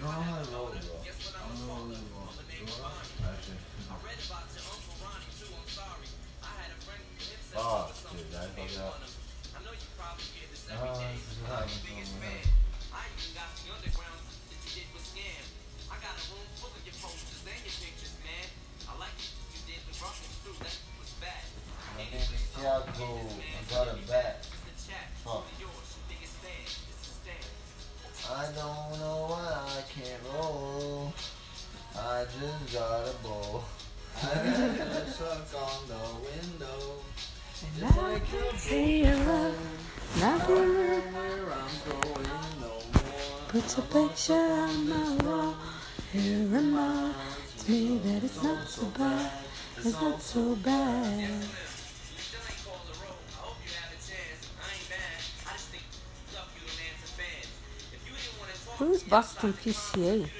You I got a bowl. I got a suck on the window. And I can see your love. Nothing Where I'm going no more. puts a picture on my wall. It reminds me that it's not so bad. It's not so bad. Who's Boston PCA?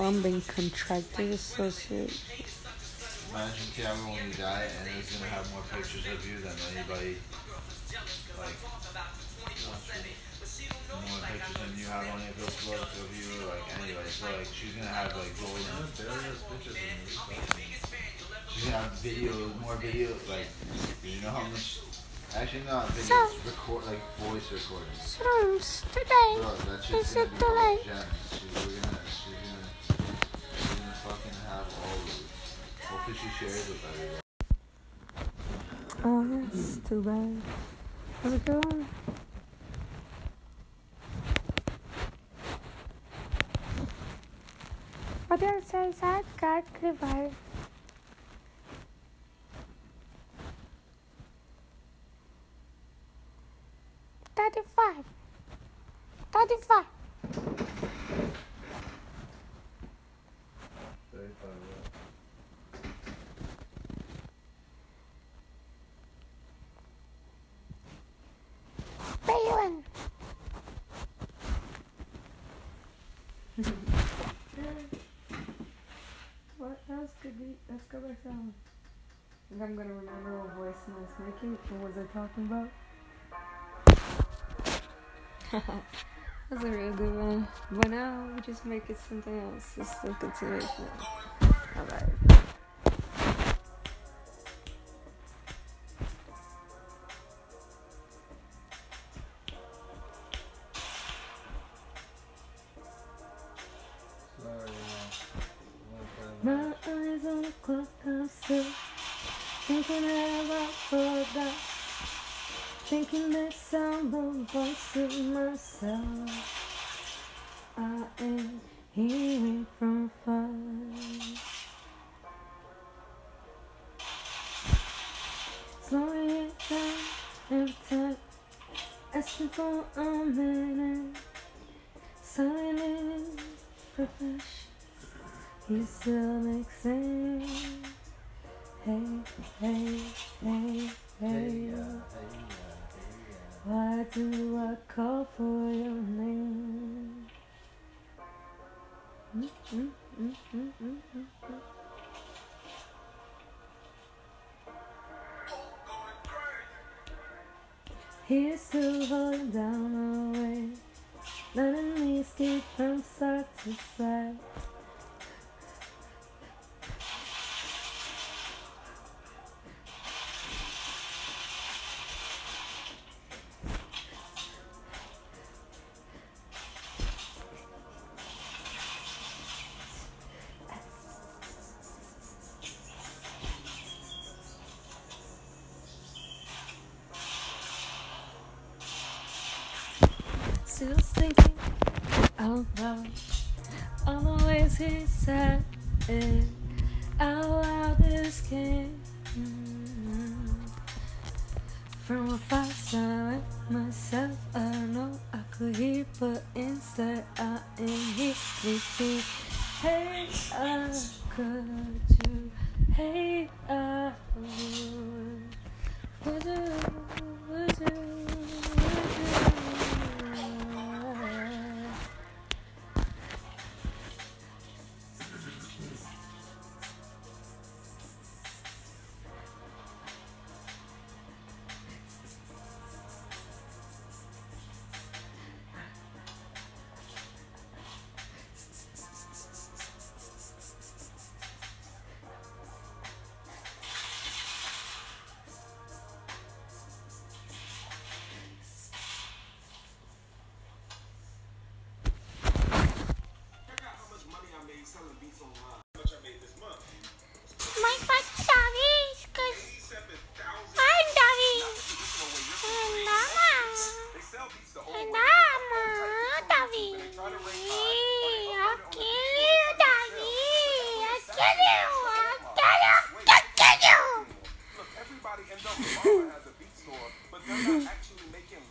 Plumbing Contractors Association. Imagine Tiago when you die and it's gonna have more pictures of you than anybody. Like. More pictures than you have on your Facebook of you, like anybody. So like, she's gonna have like golden. She's gonna have videos, more videos. Like, you know how much? Actually, not videos. Record like voice recordings. Songs today. Bro, that Is shit's it gonna be too all late? gems. She's we're gonna, she's gonna, She with. Oh, that's too bad. How's it going? What else says I got liver? Thirty-five. Thirty-five. Balin. What else could be? I think I'm gonna remember what voice I was making. What was I talking about? That's a real good one. But now we just make it something else. It's a continuation. Alright. Wants to myself. I am hearing from far. Slowing it down every time. Asking for a minute. Silent profession. You still make sense. Hey, hey, hey, hey. Uh, Why do I call for your name? Mm, mm, mm. He's still holding down away, letting me skip from side to side. From afar, I let myself. I know I could hear, but inside I am here Hey, I could you? Hey, I. Would you?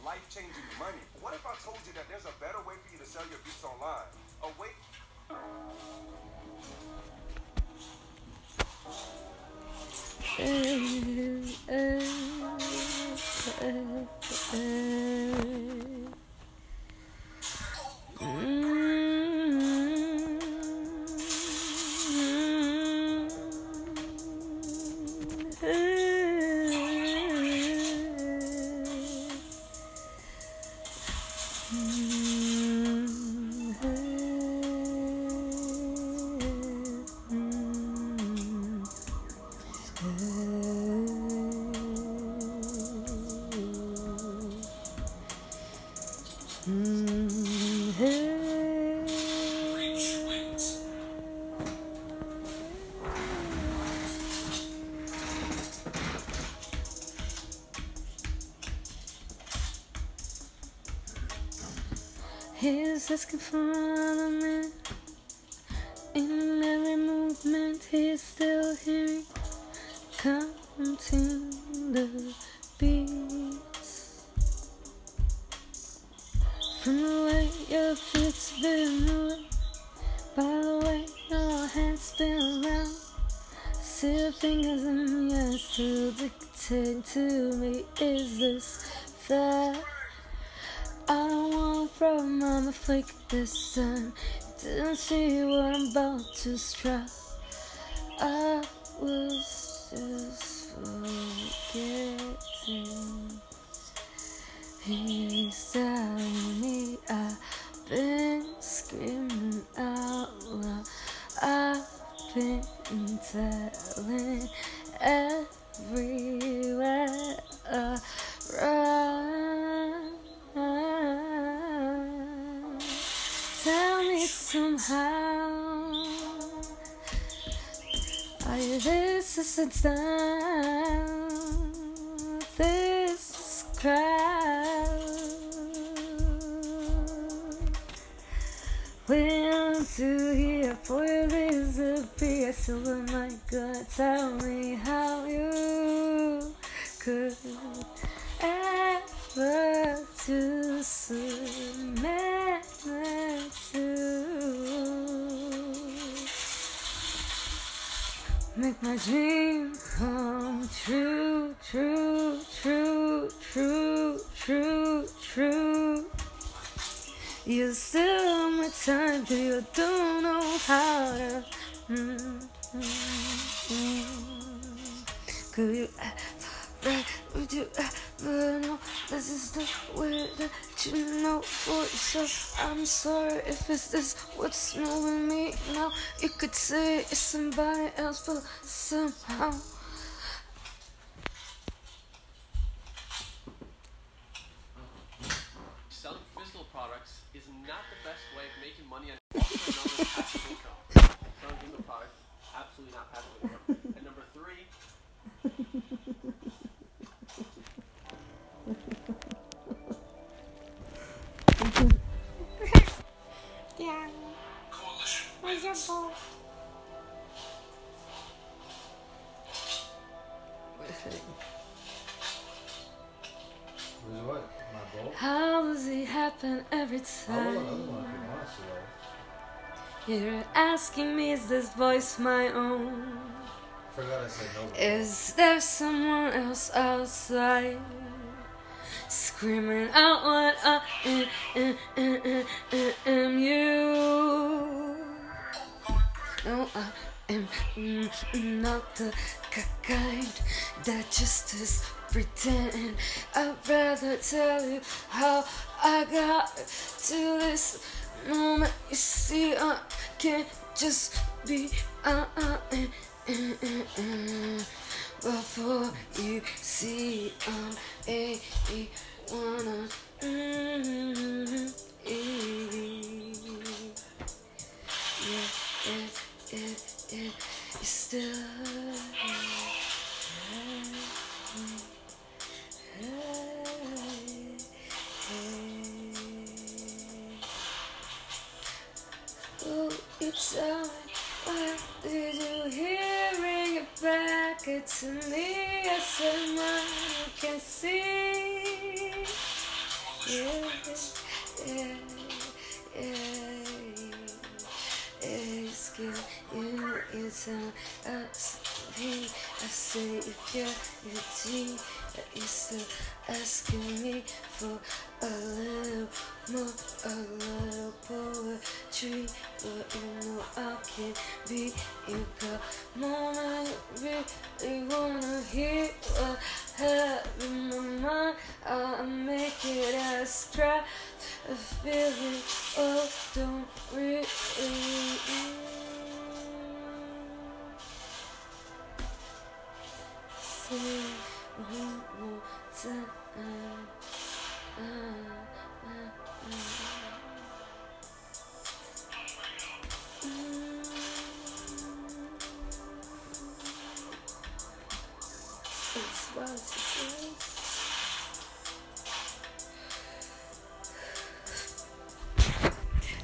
Life-changing money. What if I told you that there's a better way for you to sell your beats online? A way Asking for man. In every movement, he's still hearing, counting the beats. From the way your feet's been moving, by the way your hands spin around. See your fingers and you're still dictating to me. Is this fair? I don't mama flick this time. Didn't see what I'm about to strike. I was just forgetting. He's telling me I've been screaming out loud. I've been telling everywhere this is a make my dream come true, true, true, true, true, true. You still my time, but you don't know how to. Mm, mm. Could you ever, would you ever know this is the way that you know for yourself? I'm sorry if it's this what's moving me now. You could say it's somebody else, but somehow. Selling physical products is not the best way of making money and asking me, is this voice my own? No. Is there someone else outside? Screaming out what I am, am, am, am, you. No, I am not the kind that just is pretend. I'd rather tell you how I got to this moment. You see, I can't just be. Uh, uh, uh, uh, uh. Before you see, I'm a, a wanna. Mm, yeah, your tea, but you still asking me for a little more, a little poetry. But you know I can't be. You more than you really wanna hear. What I have in my mind, I make it as. I feel it, oh, don't really. Say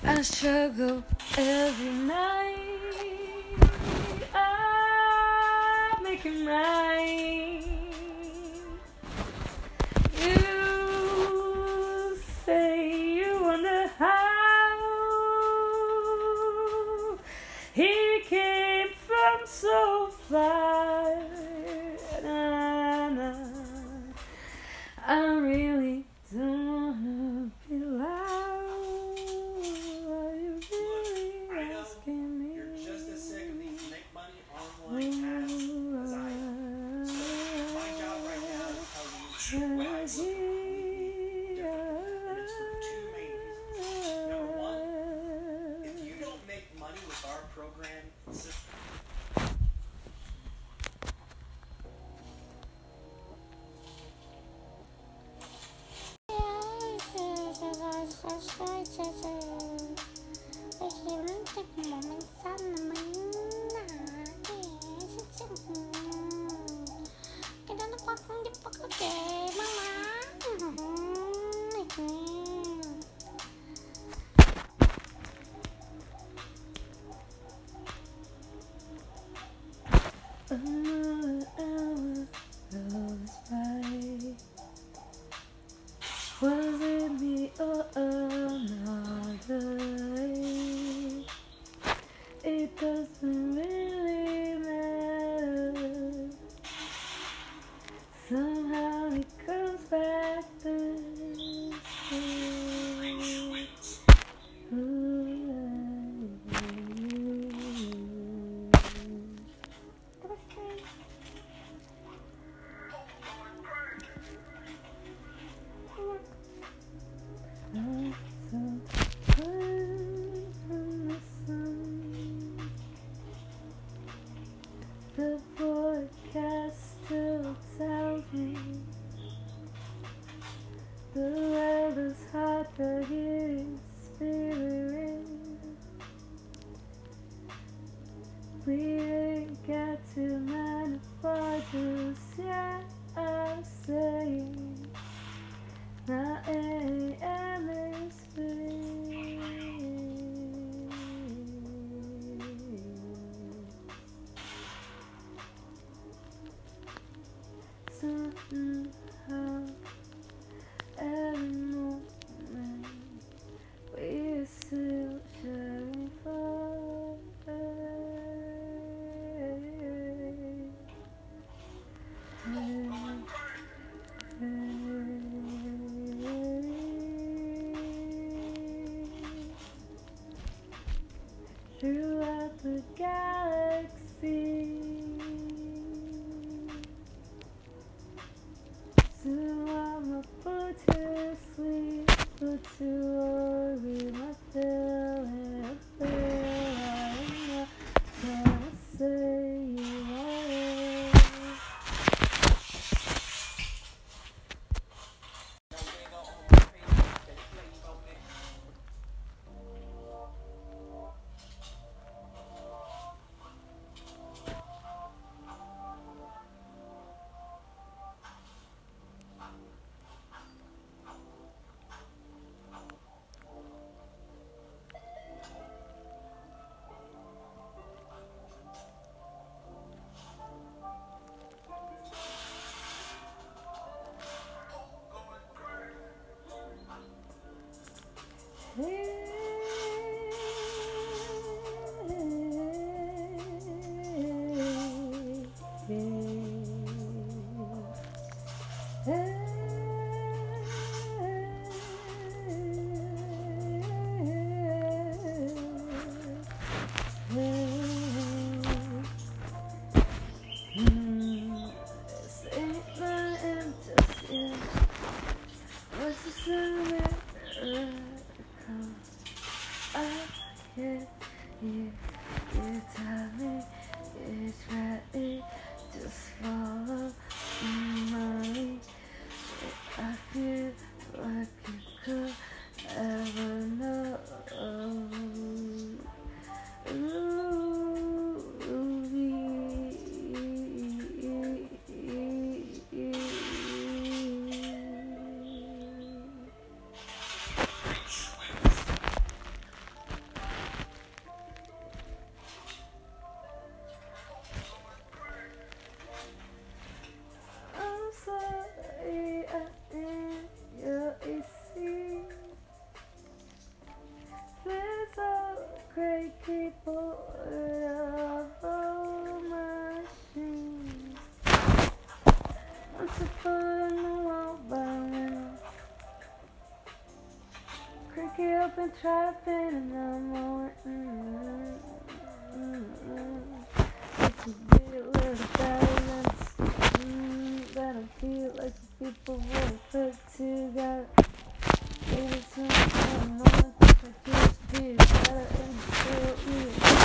I struggle every night. I make it right. throughout the galaxy. Soon I'ma put to sleep, put to worry myself. trapping in the morning. It's a bit balance. Mm, but I feel like the people were put together. It is not enough. I just be better and still eat.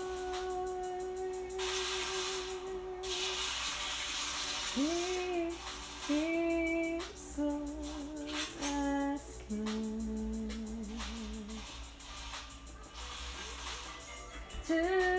to